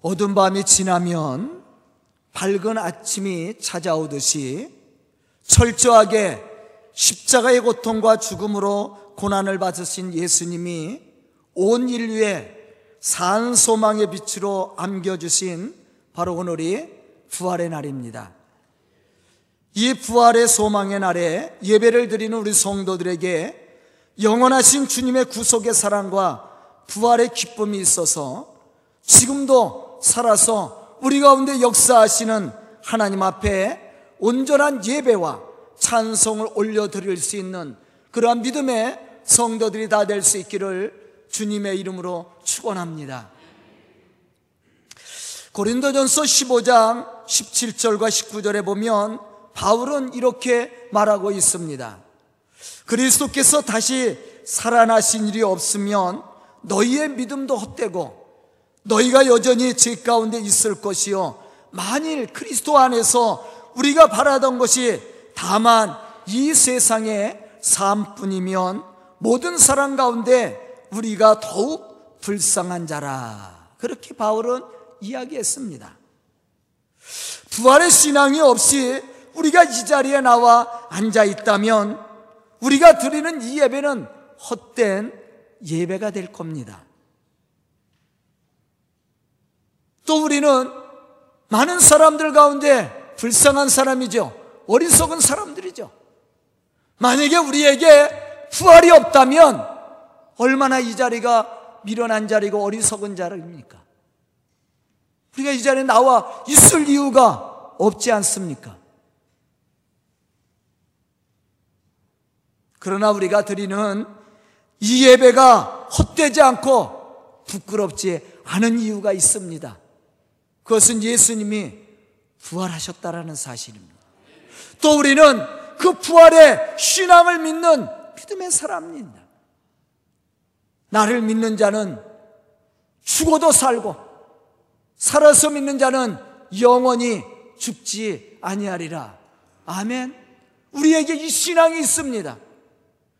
어두운 밤이 지나면 밝은 아침이 찾아오듯이 철저하게 십자가의 고통과 죽음으로 고난을 받으신 예수님이 온 인류의 산 소망의 빛으로 안겨주신 바로 오늘이 부활의 날입니다. 이 부활의 소망의 날에 예배를 드리는 우리 성도들에게 영원하신 주님의 구속의 사랑과 부활의 기쁨이 있어서 지금도 살아서 우리 가운데 역사하시는 하나님 앞에 온전한 예배와 찬송을 올려드릴 수 있는 그러한 믿음의 성도들이 다 될 수 있기를 주님의 이름으로 축원합니다. 고린도전서 15장 17절과 19절에 보면 바울은 이렇게 말하고 있습니다. 그리스도께서 다시 살아나신 일이 없으면 너희의 믿음도 헛되고 너희가 여전히 죄 가운데 있을 것이요 만일 그리스도 안에서 우리가 바라던 것이 다만 이 세상의 삶뿐이면 모든 사람 가운데 우리가 더욱 불쌍한 자라 그렇게 바울은 이야기했습니다. 부활의 신앙이 없이 우리가 이 자리에 나와 앉아 있다면 우리가 드리는 이 예배는 헛된 예배가 될 겁니다. 또 우리는 많은 사람들 가운데 불쌍한 사람이죠. 어리석은 사람들이죠. 만약에 우리에게 부활이 없다면 얼마나 이 자리가 미련한 자리고 어리석은 자리입니까? 우리가 이 자리에 나와 있을 이유가 없지 않습니까? 그러나 우리가 드리는 이 예배가 헛되지 않고 부끄럽지 않은 이유가 있습니다. 그것은 예수님이 부활하셨다라는 사실입니다. 또 우리는 그 부활의 신앙을 믿는 믿음의 사람입니다. 나를 믿는 자는 죽어도 살고 살아서 믿는 자는 영원히 죽지 아니하리라. 아멘. 우리에게 이 신앙이 있습니다.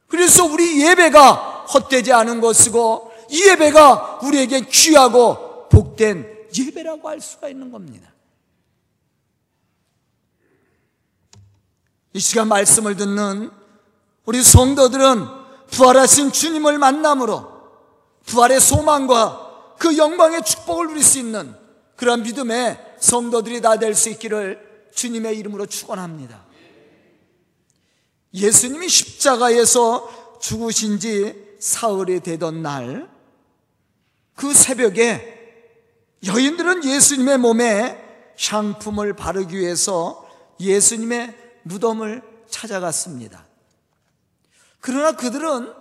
그래서 우리 예배가 헛되지 않은 것이고 이 예배가 우리에게 귀하고 복된 예배라고 할 수가 있는 겁니다. 이 시간 말씀을 듣는 우리 성도들은 부활하신 주님을 만남으로 부활의 소망과 그 영광의 축복을 누릴 수 있는 그런 믿음의 성도들이 다 될 수 있기를 주님의 이름으로 축원합니다. 예수님이 십자가에서 죽으신 지 사흘이 되던 날, 그 새벽에 여인들은 예수님의 몸에 향품을 바르기 위해서 예수님의 무덤을 찾아갔습니다. 그러나 그들은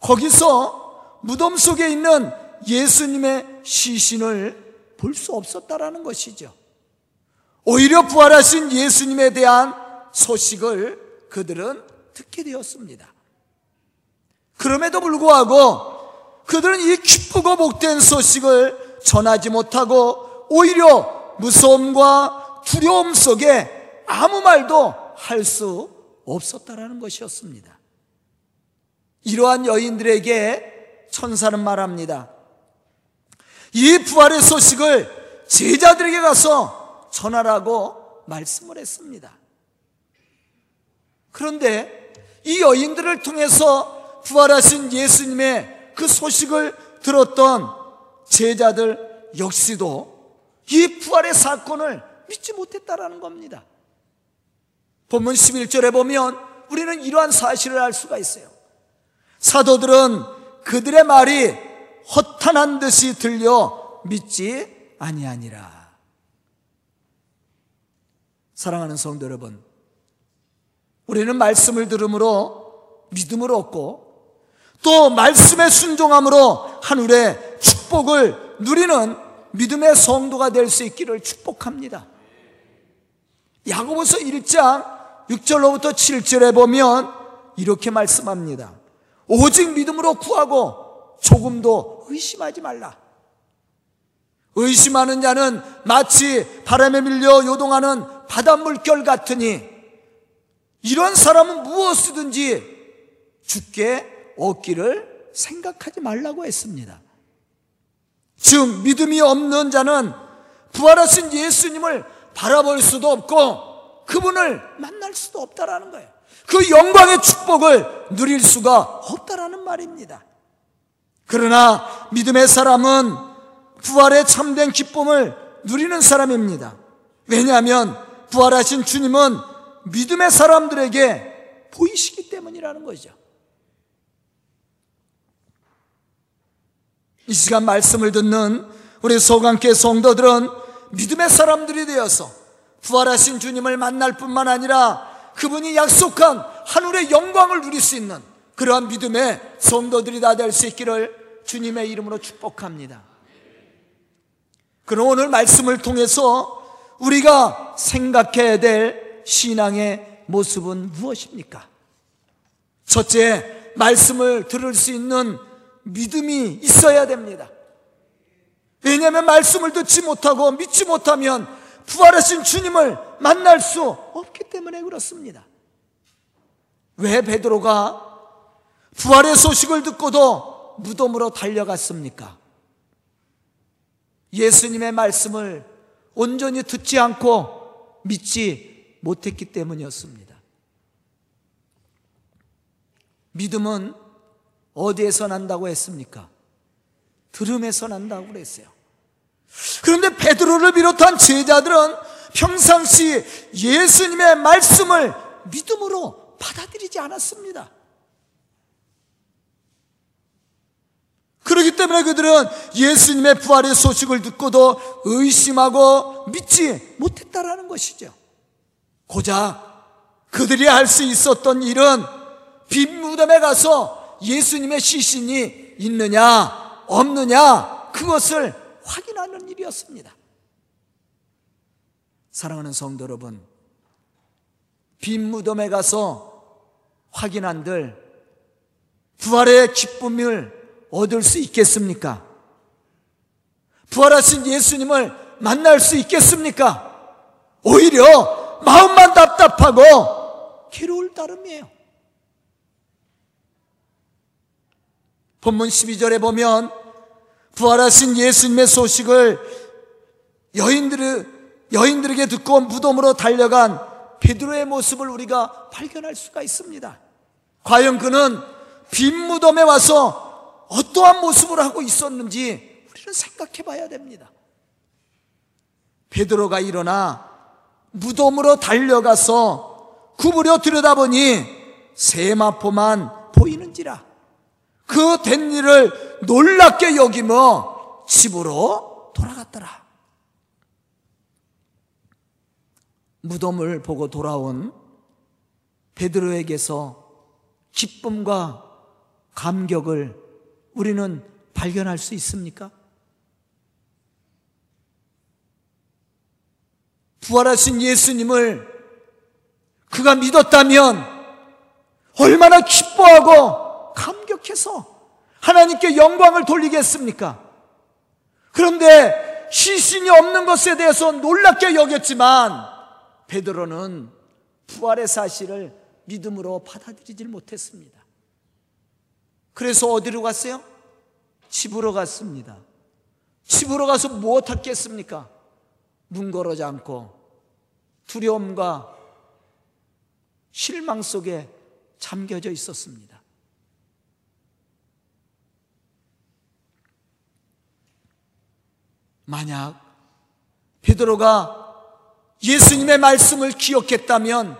거기서 무덤 속에 있는 예수님의 시신을 볼 수 없었다라는 것이죠. 오히려 부활하신 예수님에 대한 소식을 그들은 듣게 되었습니다. 그럼에도 불구하고 그들은 이 기쁘고 복된 소식을 전하지 못하고 오히려 무서움과 두려움 속에 아무 말도 할 수 없었다라는 것이었습니다. 이러한 여인들에게 천사는 말합니다. 이 부활의 소식을 제자들에게 가서 전하라고 말씀을 했습니다. 그런데 이 여인들을 통해서 부활하신 예수님의 그 소식을 들었던 제자들 역시도 이 부활의 사건을 믿지 못했다라는 겁니다. 본문 11절에 보면 우리는 이러한 사실을 알 수가 있어요. 사도들은 그들의 말이 허탄한 듯이 들려 믿지 아니하니라. 사랑하는 성도 여러분, 우리는 말씀을 들음으로 믿음을 얻고 또 말씀의 순종함으로 하늘의 축복을 누리는 믿음의 성도가 될 수 있기를 축복합니다. 야고보서 1장 6절로부터 7절에 보면 이렇게 말씀합니다. 오직 믿음으로 구하고 조금도 의심하지 말라. 의심하는 자는 마치 바람에 밀려 요동하는 바닷물결 같으니 이런 사람은 무엇이든지 죽게 얻기를 생각하지 말라고 했습니다. 즉, 믿음이 없는 자는 부활하신 예수님을 바라볼 수도 없고 그분을 만날 수도 없다라는 거예요. 그 영광의 축복을 누릴 수가 없다라는 말입니다. 그러나 믿음의 사람은 부활의 참된 기쁨을 누리는 사람입니다. 왜냐하면 부활하신 주님은 믿음의 사람들에게 보이시기 때문이라는 거죠. 이 시간 말씀을 듣는 우리 소강계 성도들은 믿음의 사람들이 되어서 부활하신 주님을 만날 뿐만 아니라 그분이 약속한 하늘의 영광을 누릴 수 있는 그러한 믿음의 성도들이 다 될 수 있기를 주님의 이름으로 축복합니다. 그럼 오늘 말씀을 통해서 우리가 생각해야 될 신앙의 모습은 무엇입니까? 첫째, 말씀을 들을 수 있는 믿음이 있어야 됩니다. 왜냐하면 말씀을 듣지 못하고 믿지 못하면 부활하신 주님을 만날 수 없기 때문에 그렇습니다. 왜 베드로가 부활의 소식을 듣고도 무덤으로 달려갔습니까? 예수님의 말씀을 온전히 듣지 않고 믿지 못했기 때문이었습니다. 믿음은 어디에서 난다고 했습니까? 들음에서 난다고 그랬어요. 그런데 베드로를 비롯한 제자들은 평상시 예수님의 말씀을 믿음으로 받아들이지 않았습니다. 그렇기 때문에 그들은 예수님의 부활의 소식을 듣고도 의심하고 믿지 못했다라는 것이죠. 고작 그들이 할 수 있었던 일은 빈 무덤에 가서 예수님의 시신이 있느냐 없느냐 그것을 확인하는 일이었습니다. 사랑하는 성도 여러분, 빈 무덤에 가서 확인한들 부활의 기쁨을 얻을 수 있겠습니까? 부활하신 예수님을 만날 수 있겠습니까? 오히려 마음만 답답하고 괴로울 따름이에요. 본문 12절에 보면 부활하신 예수님의 소식을 여인들 여인들에게 듣고 무덤으로 달려간 베드로의 모습을 우리가 발견할 수가 있습니다. 과연 그는 빈 무덤에 와서 어떠한 모습을 하고 있었는지 우리는 생각해 봐야 됩니다. 베드로가 일어나 무덤으로 달려가서 구부려 들여다보니 세마포만 보이는지라 그 된 일을 놀랍게 여기며 집으로 돌아갔더라. 무덤을 보고 돌아온 베드로에게서 기쁨과 감격을 우리는 발견할 수 있습니까? 부활하신 예수님을 그가 믿었다면 얼마나 기뻐하고 감격해서 하나님께 영광을 돌리겠습니까? 그런데 시신이 없는 것에 대해서 놀랍게 여겼지만 베드로는 부활의 사실을 믿음으로 받아들이질 못했습니다. 그래서 어디로 갔어요? 집으로 갔습니다. 집으로 가서 무엇 하겠습니까? 문 걸어지 않고 두려움과 실망 속에 잠겨져 있었습니다. 만약 베드로가 예수님의 말씀을 기억했다면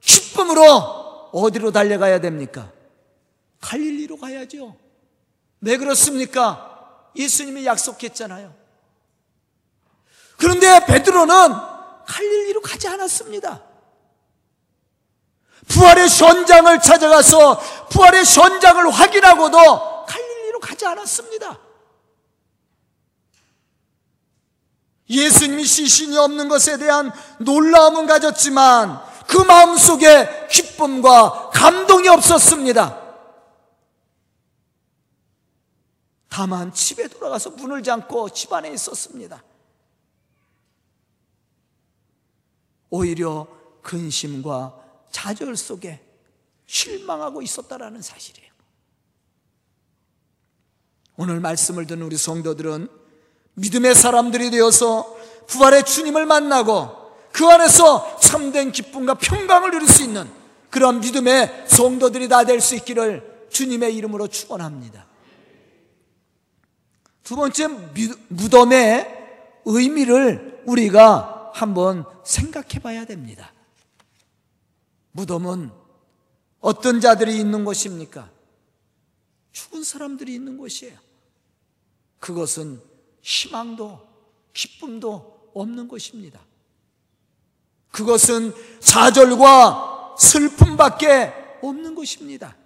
기쁨으로 어디로 달려가야 됩니까? 갈릴리로 가야죠. 왜 그렇습니까? 예수님이 약속했잖아요. 그런데 베드로는 갈릴리로 가지 않았습니다. 부활의 현장을 찾아가서 부활의 현장을 확인하고도 갈릴리로 가지 않았습니다. 예수님이 시신이 없는 것에 대한 놀라움은 가졌지만 그 마음 속에 기쁨과 감동이 없었습니다. 다만 집에 돌아가서 문을 잠고 집 안에 있었습니다. 오히려 근심과 좌절 속에 실망하고 있었다라는 사실이에요. 오늘 말씀을 듣는 우리 성도들은 믿음의 사람들이 되어서 부활의 주님을 만나고 그 안에서 참된 기쁨과 평강을 누릴 수 있는 그런 믿음의 성도들이 다 될 수 있기를 주님의 이름으로 축원합니다. 두 번째 무덤의 의미를 우리가 한번 생각해 봐야 됩니다. 무덤은 어떤 자들이 있는 곳입니까? 죽은 사람들이 있는 곳이에요. 그것은 희망도 기쁨도 없는 곳입니다. 그것은 좌절과 슬픔밖에 없는 것입니다.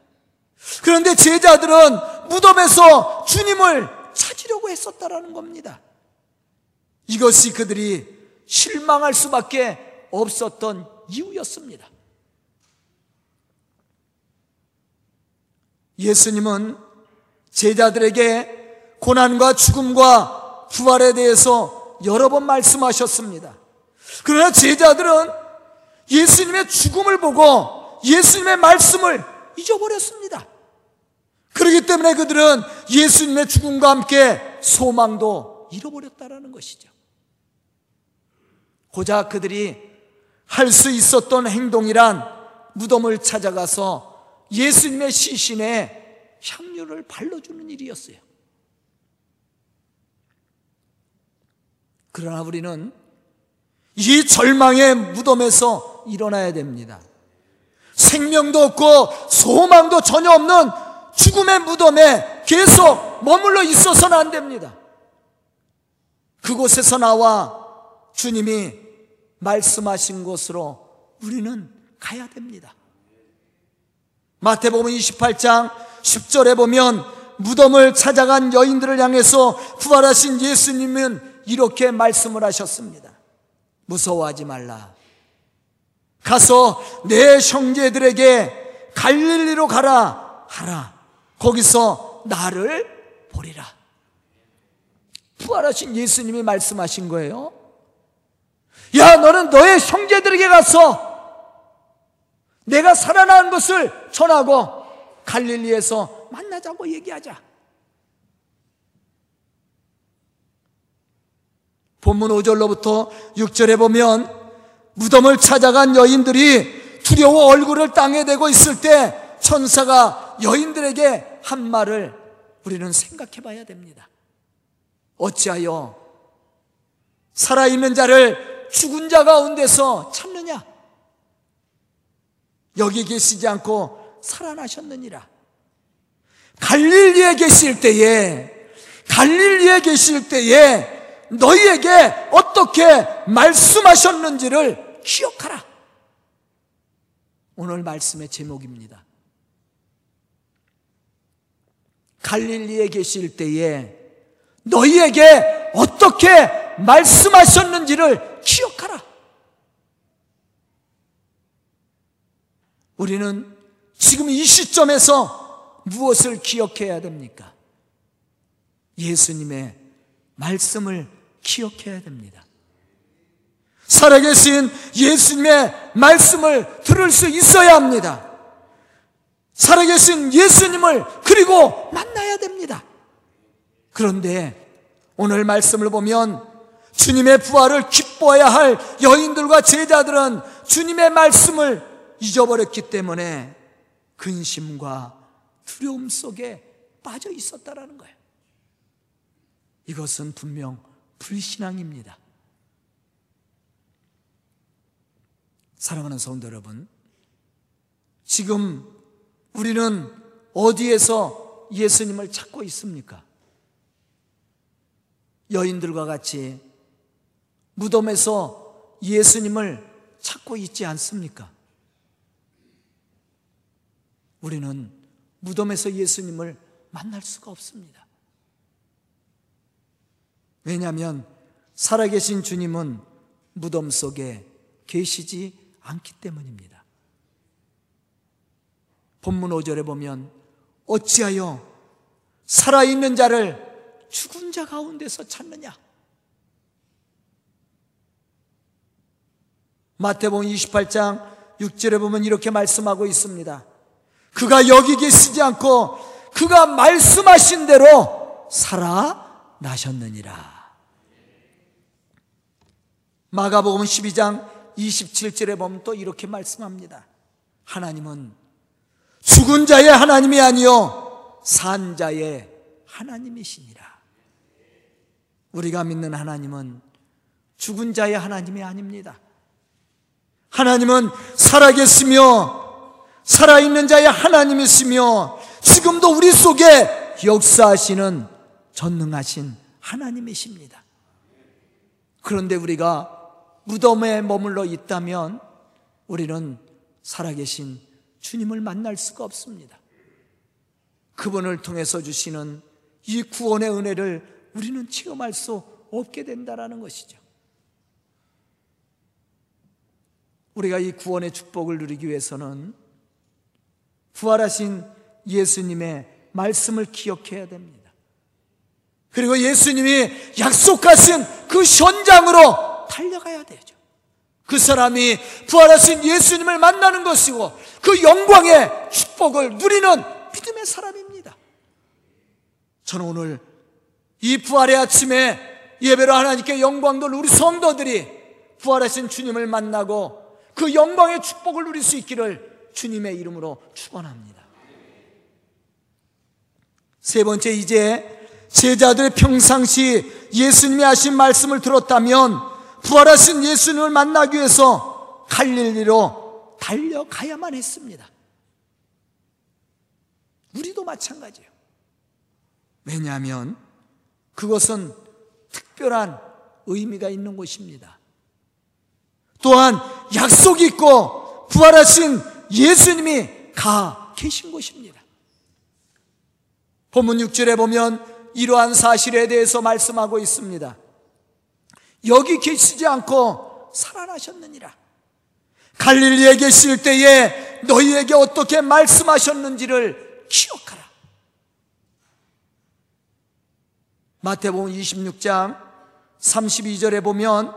그런데 제자들은 무덤에서 주님을 찾으려고 했었다라는 겁니다. 이것이 그들이 실망할 수밖에 없었던 이유였습니다. 예수님은 제자들에게 고난과 죽음과 부활에 대해서 여러 번 말씀하셨습니다. 그러나 제자들은 예수님의 죽음을 보고 예수님의 말씀을 잊어버렸습니다. 그렇기 때문에 그들은 예수님의 죽음과 함께 소망도 잃어버렸다라는 것이죠. 고작 그들이 할 수 있었던 행동이란 무덤을 찾아가서 예수님의 시신에 향유를 발라주는 일이었어요. 그러나 우리는 이 절망의 무덤에서 일어나야 됩니다. 생명도 없고 소망도 전혀 없는 죽음의 무덤에 계속 머물러 있어서는 안 됩니다. 그곳에서 나와 주님이 말씀하신 곳으로 우리는 가야 됩니다. 마태복음 28장 10절에 보면 무덤을 찾아간 여인들을 향해서 부활하신 예수님은 이렇게 말씀을 하셨습니다. 무서워하지 말라. 가서 내 형제들에게 갈릴리로 가라 하라. 거기서 나를 보리라. 부활하신 예수님이 말씀하신 거예요. 야, 너는 너의 형제들에게 가서 내가 살아난 것을 전하고 갈릴리에서 만나자고 얘기하자. 본문 5절로부터 6절에 보면 무덤을 찾아간 여인들이 두려워 얼굴을 땅에 대고 있을 때 천사가 여인들에게 한 말을 우리는 생각해 봐야 됩니다. 어찌하여 살아있는 자를 죽은 자 가운데서 찾느냐? 여기 계시지 않고 살아나셨느니라. 갈릴리에 계실 때에, 갈릴리에 계실 때에 너희에게 어떻게 말씀하셨는지를 기억하라. 오늘 말씀의 제목입니다. 갈릴리에 계실 때에 너희에게 어떻게 말씀하셨는지를 기억하라. 우리는 지금 이 시점에서 무엇을 기억해야 됩니까? 예수님의 말씀을 기억해야 됩니다. 살아계신 예수님의 말씀을 들을 수 있어야 합니다. 살아계신 예수님을 그리고 만나야 됩니다. 그런데 오늘 말씀을 보면 주님의 부활을 기뻐해야 할 여인들과 제자들은 주님의 말씀을 잊어버렸기 때문에 근심과 두려움 속에 빠져 있었다라는 거예요. 이것은 분명 불신앙입니다. 사랑하는 성도 여러분, 지금 우리는 어디에서 예수님을 찾고 있습니까? 여인들과 같이 무덤에서 예수님을 찾고 있지 않습니까? 우리는 무덤에서 예수님을 만날 수가 없습니다. 왜냐하면 살아계신 주님은 무덤 속에 계시지 않기 때문입니다. 본문 5절에 보면 어찌하여 살아있는 자를 죽은 자 가운데서 찾느냐? 마태복음 28장 6절에 보면 이렇게 말씀하고 있습니다. 그가 여기 계시지 않고 그가 말씀하신 대로 살아나셨느니라. 마가복음 12장 27절에 보면 또 이렇게 말씀합니다. 하나님은 죽은 자의 하나님이 아니요 산 자의 하나님이시니라. 우리가 믿는 하나님은 죽은 자의 하나님이 아닙니다. 하나님은 살아계시며 살아있는 자의 하나님이시며 지금도 우리 속에 역사하시는 전능하신 하나님이십니다. 그런데 우리가 무덤에 머물러 있다면 우리는 살아계신 주님을 만날 수가 없습니다. 그분을 통해서 주시는 이 구원의 은혜를 우리는 체험할 수 없게 된다라는 것이죠. 우리가 이 구원의 축복을 누리기 위해서는 부활하신 예수님의 말씀을 기억해야 됩니다. 그리고 예수님이 약속하신 그 현장으로 달려가야 되죠. 그 사람이 부활하신 예수님을 만나는 것이고 그 영광의 축복을 누리는 믿음의 사람입니다. 저는 오늘 이 부활의 아침에 예배로 하나님께 영광 돌 우리 성도들이 부활하신 주님을 만나고 그 영광의 축복을 누릴 수 있기를 주님의 이름으로 축원합니다. 세 번째 이제 제자들 평상시 예수님이 하신 말씀을 들었다면 부활하신 예수님을 만나기 위해서 갈릴리로 달려가야만 했습니다. 우리도 마찬가지예요. 왜냐하면 그것은 특별한 의미가 있는 곳입니다. 또한 약속이 있고 부활하신 예수님이 가 계신 곳입니다. 본문 6절에 보면 이러한 사실에 대해서 말씀하고 있습니다. 여기 계시지 않고 살아나셨느니라. 갈릴리에 계실 때에 너희에게 어떻게 말씀하셨는지를 기억하라. 마태복음 26장 32절에 보면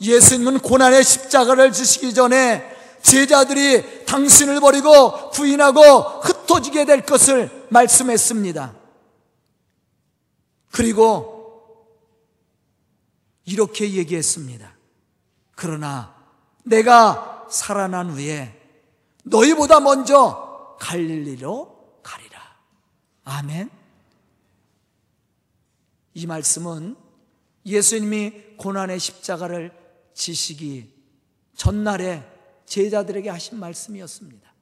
예수님은 고난의 십자가를 지시기 전에 제자들이 당신을 버리고 부인하고 흩어지게 될 것을 말씀했습니다. 그리고 이렇게 얘기했습니다. 그러나 내가 살아난 후에 너희보다 먼저 갈릴리로 가리라. 아멘. 이 말씀은 예수님이 고난의 십자가를 지시기 전날에 제자들에게 하신 말씀이었습니다.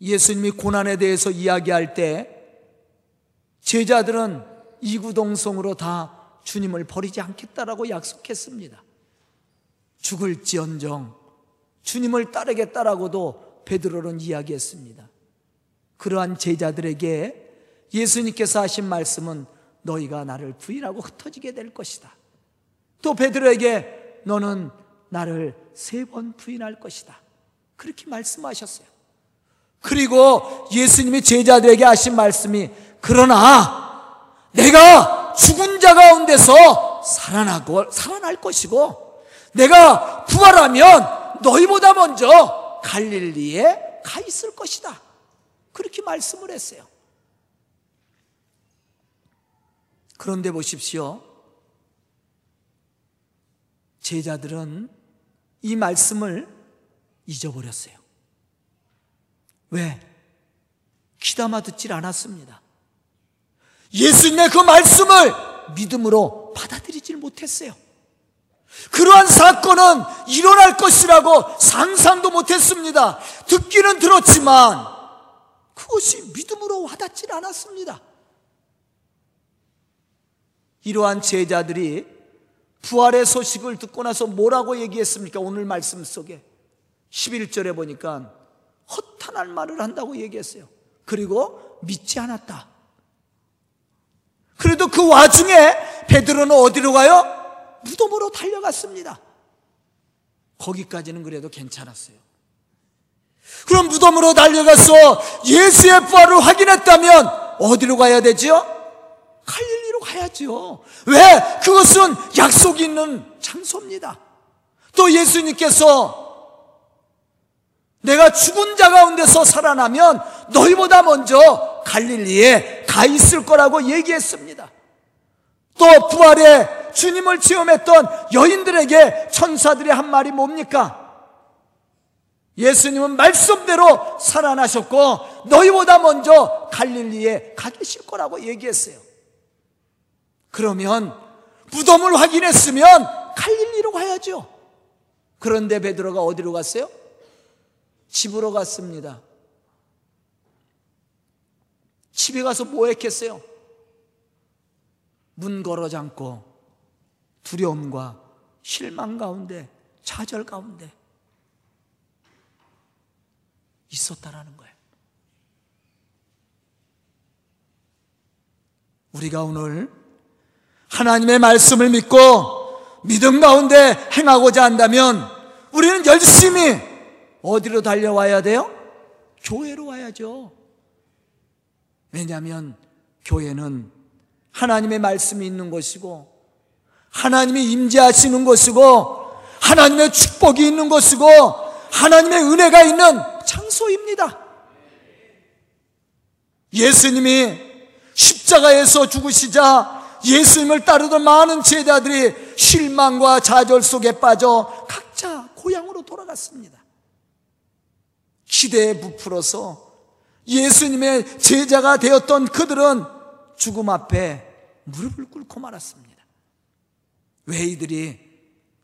예수님이 고난에 대해서 이야기할 때 제자들은 이구동성으로 다 주님을 버리지 않겠다라고 약속했습니다. 죽을지언정 주님을 따르겠다라고도 베드로는 이야기했습니다. 그러한 제자들에게 예수님께서 하신 말씀은 너희가 나를 부인하고 흩어지게 될 것이다. 또 베드로에게 너는 나를 세 번 부인할 것이다. 그렇게 말씀하셨어요. 그리고 예수님이 제자들에게 하신 말씀이 그러나 내가 죽은 자 가운데서 살아나고 살아날 것이고 내가 부활하면 너희보다 먼저 갈릴리에 가 있을 것이다. 그렇게 말씀을 했어요. 그런데 보십시오. 제자들은 이 말씀을 잊어버렸어요. 왜? 귀담아 듣질 않았습니다. 예수님의 그 말씀을 믿음으로 받아들이질 못했어요. 그러한 사건은 일어날 것이라고 상상도 못했습니다. 듣기는 들었지만 그것이 믿음으로 와닿질 않았습니다. 이러한 제자들이 부활의 소식을 듣고 나서 뭐라고 얘기했습니까? 오늘 말씀 속에 11절에 보니까 허탄한 말을 한다고 얘기했어요. 그리고 믿지 않았다. 그래도 그 와중에 베드로는 어디로 가요? 무덤으로 달려갔습니다. 거기까지는 그래도 괜찮았어요. 그럼 무덤으로 달려가서 예수의 부활을 확인했다면 어디로 가야 되죠? 갈릴리로 가야죠. 왜? 그것은 약속이 있는 장소입니다. 또 예수님께서 내가 죽은 자 가운데서 살아나면 너희보다 먼저 갈릴리에 가 있을 거라고 얘기했습니다. 또 부활의 주님을 체험했던 여인들에게 천사들이 한 말이 뭡니까? 예수님은 말씀대로 살아나셨고 너희보다 먼저 갈릴리에 가 계실 거라고 얘기했어요. 그러면 무덤을 확인했으면 갈릴리로 가야죠. 그런데 베드로가 어디로 갔어요? 집으로 갔습니다. 집에 가서 뭐 했겠어요? 문 걸어 잠고 두려움과 실망 가운데 좌절 가운데 있었다라는 거예요. 우리가 오늘 하나님의 말씀을 믿고 믿음 가운데 행하고자 한다면 우리는 열심히 어디로 달려와야 돼요? 교회로 와야죠. 왜냐하면 교회는 하나님의 말씀이 있는 것이고 하나님이 임재하시는 것이고 하나님의 축복이 있는 것이고 하나님의 은혜가 있는 장소입니다. 예수님이 십자가에서 죽으시자 예수님을 따르던 많은 제자들이 실망과 좌절 속에 빠져 각자 고향으로 돌아갔습니다. 기대에 부풀어서 예수님의 제자가 되었던 그들은 죽음 앞에 무릎을 꿇고 말았습니다. 왜 이들이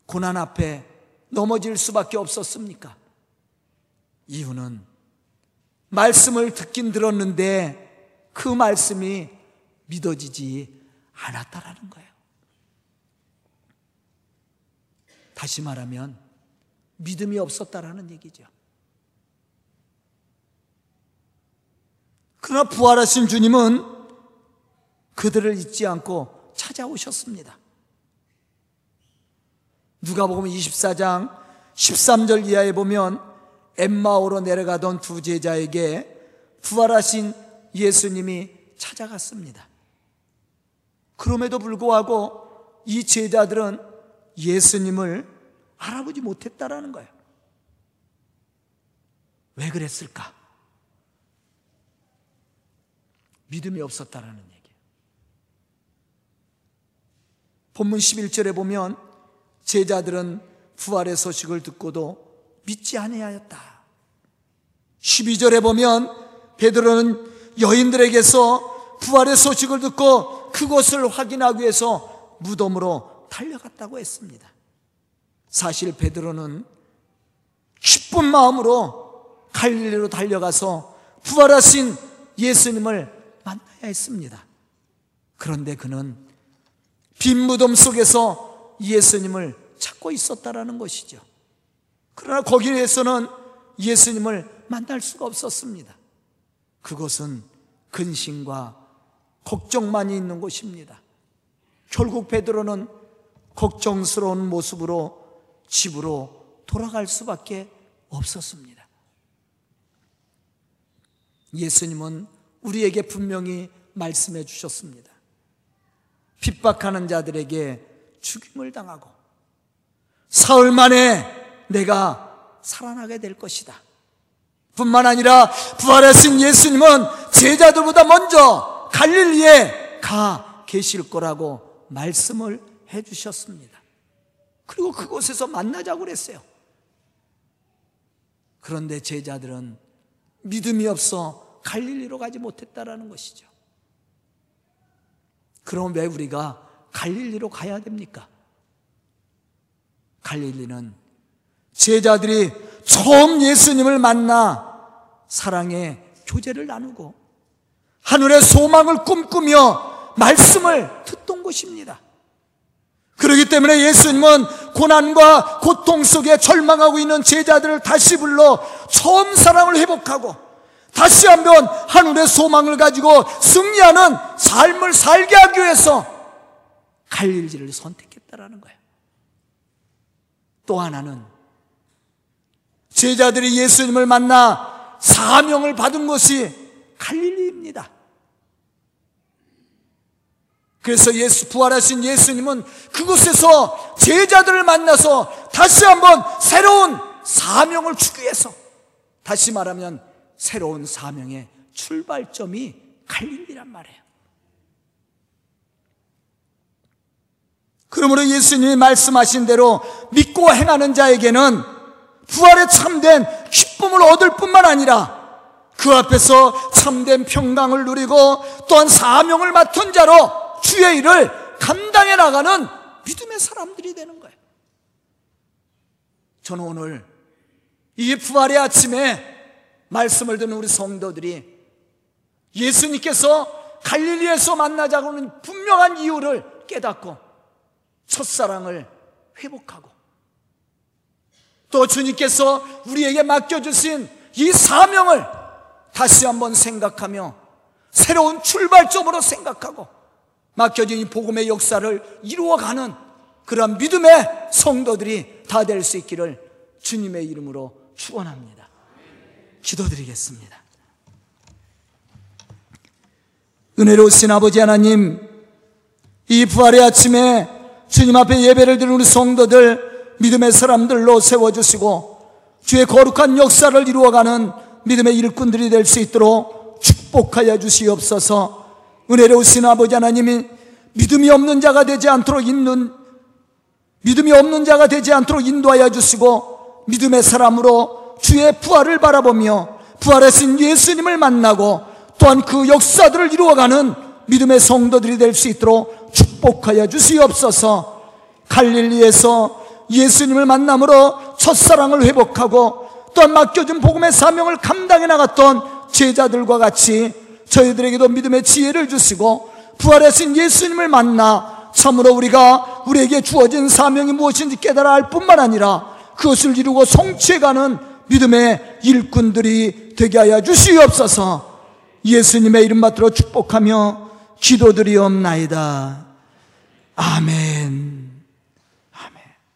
고난 앞에 넘어질 수밖에 없었습니까? 이유는 말씀을 듣긴 들었는데 그 말씀이 믿어지지 않았다라는 거예요. 다시 말하면 믿음이 없었다라는 얘기죠. 그러나 부활하신 주님은 그들을 잊지 않고 찾아오셨습니다. 누가복음 24장 13절 이하에 보면 엠마오로 내려가던 두 제자에게 부활하신 예수님이 찾아갔습니다. 그럼에도 불구하고 이 제자들은 예수님을 알아보지 못했다라는 거예요. 왜 그랬을까? 믿음이 없었다라는 얘기예요. 본문 11절에 보면 제자들은 부활의 소식을 듣고도 믿지 아니하였다. 12절에 보면 베드로는 여인들에게서 부활의 소식을 듣고 그것을 확인하기 위해서 무덤으로 달려갔다고 했습니다. 사실 베드로는 기쁜 마음으로 갈릴리로 달려가서 부활하신 예수님을 만나야 했습니다. 그런데 그는 빈 무덤 속에서 예수님을 찾고 있었다라는 것이죠. 그러나 거기에서는 예수님을 만날 수가 없었습니다. 그것은 근심과 걱정만이 있는 곳입니다. 결국 베드로는 걱정스러운 모습으로 집으로 돌아갈 수밖에 없었습니다. 예수님은 우리에게 분명히 말씀해 주셨습니다. 핍박하는 자들에게 죽임을 당하고 사흘 만에 내가 살아나게 될 것이다. 뿐만 아니라 부활하신 예수님은 제자들보다 먼저 갈릴리에 가 계실 거라고 말씀을 해 주셨습니다. 그리고 그곳에서 만나자고 그랬어요. 그런데 제자들은 믿음이 없어 갈릴리로 가지 못했다라는 것이죠. 그럼 왜 우리가 갈릴리로 가야 됩니까? 갈릴리는 제자들이 처음 예수님을 만나 사랑의 교제를 나누고 하늘의 소망을 꿈꾸며 말씀을 듣던 곳입니다. 그렇기 때문에 예수님은 고난과 고통 속에 절망하고 있는 제자들을 다시 불러 처음 사랑을 회복하고 다시 한번 하늘의 소망을 가지고 승리하는 삶을 살게 하기 위해서 갈릴리를 선택했다라는 거예요. 또 하나는 제자들이 예수님을 만나 사명을 받은 것이 갈릴리입니다. 그래서 예수 부활하신 예수님은 그곳에서 제자들을 만나서 다시 한번 새로운 사명을 위해서 다시 말하면 새로운 사명의 출발점이 갈릴리란 말이에요. 그러므로 예수님이 말씀하신 대로 믿고 행하는 자에게는 부활의 참된 기쁨을 얻을 뿐만 아니라 그 앞에서 참된 평강을 누리고 또한 사명을 맡은 자로 주의 일을 감당해 나가는 믿음의 사람들이 되는 거예요. 저는 오늘 이 부활의 아침에 말씀을 듣는 우리 성도들이 예수님께서 갈릴리에서 만나자고 하는 분명한 이유를 깨닫고 첫사랑을 회복하고 또 주님께서 우리에게 맡겨주신 이 사명을 다시 한번 생각하며 새로운 출발점으로 생각하고 맡겨진 이 복음의 역사를 이루어가는 그러한 믿음의 성도들이 다 될 수 있기를 주님의 이름으로 축원합니다. 기도드리겠습니다. 은혜로우신 아버지 하나님, 이 부활의 아침에 주님 앞에 예배를 드리는 우리 성도들 믿음의 사람들로 세워주시고 주의 거룩한 역사를 이루어가는 믿음의 일꾼들이 될 수 있도록 축복하여 주시옵소서 은혜로우신 아버지 하나님이 믿음이 없는 자가 되지 않도록 있는 믿음이 없는 자가 되지 않도록 인도하여 주시고 믿음의 사람으로 주의 부활을 바라보며 부활하신 예수님을 만나고 또한 그 역사들을 이루어가는 믿음의 성도들이 될 수 있도록 축복하여 주시옵소서. 갈릴리에서 예수님을 만남으로 첫사랑을 회복하고 또한 맡겨준 복음의 사명을 감당해 나갔던 제자들과 같이 저희들에게도 믿음의 지혜를 주시고 부활하신 예수님을 만나 참으로 우리가 우리에게 주어진 사명이 무엇인지 깨달아 알 뿐만 아니라 그것을 이루고 성취해가는 믿음의 일꾼들이 되게 하여 주시옵소서 예수님의 이름 받들어 축복하며 기도드리옵나이다. 아멘.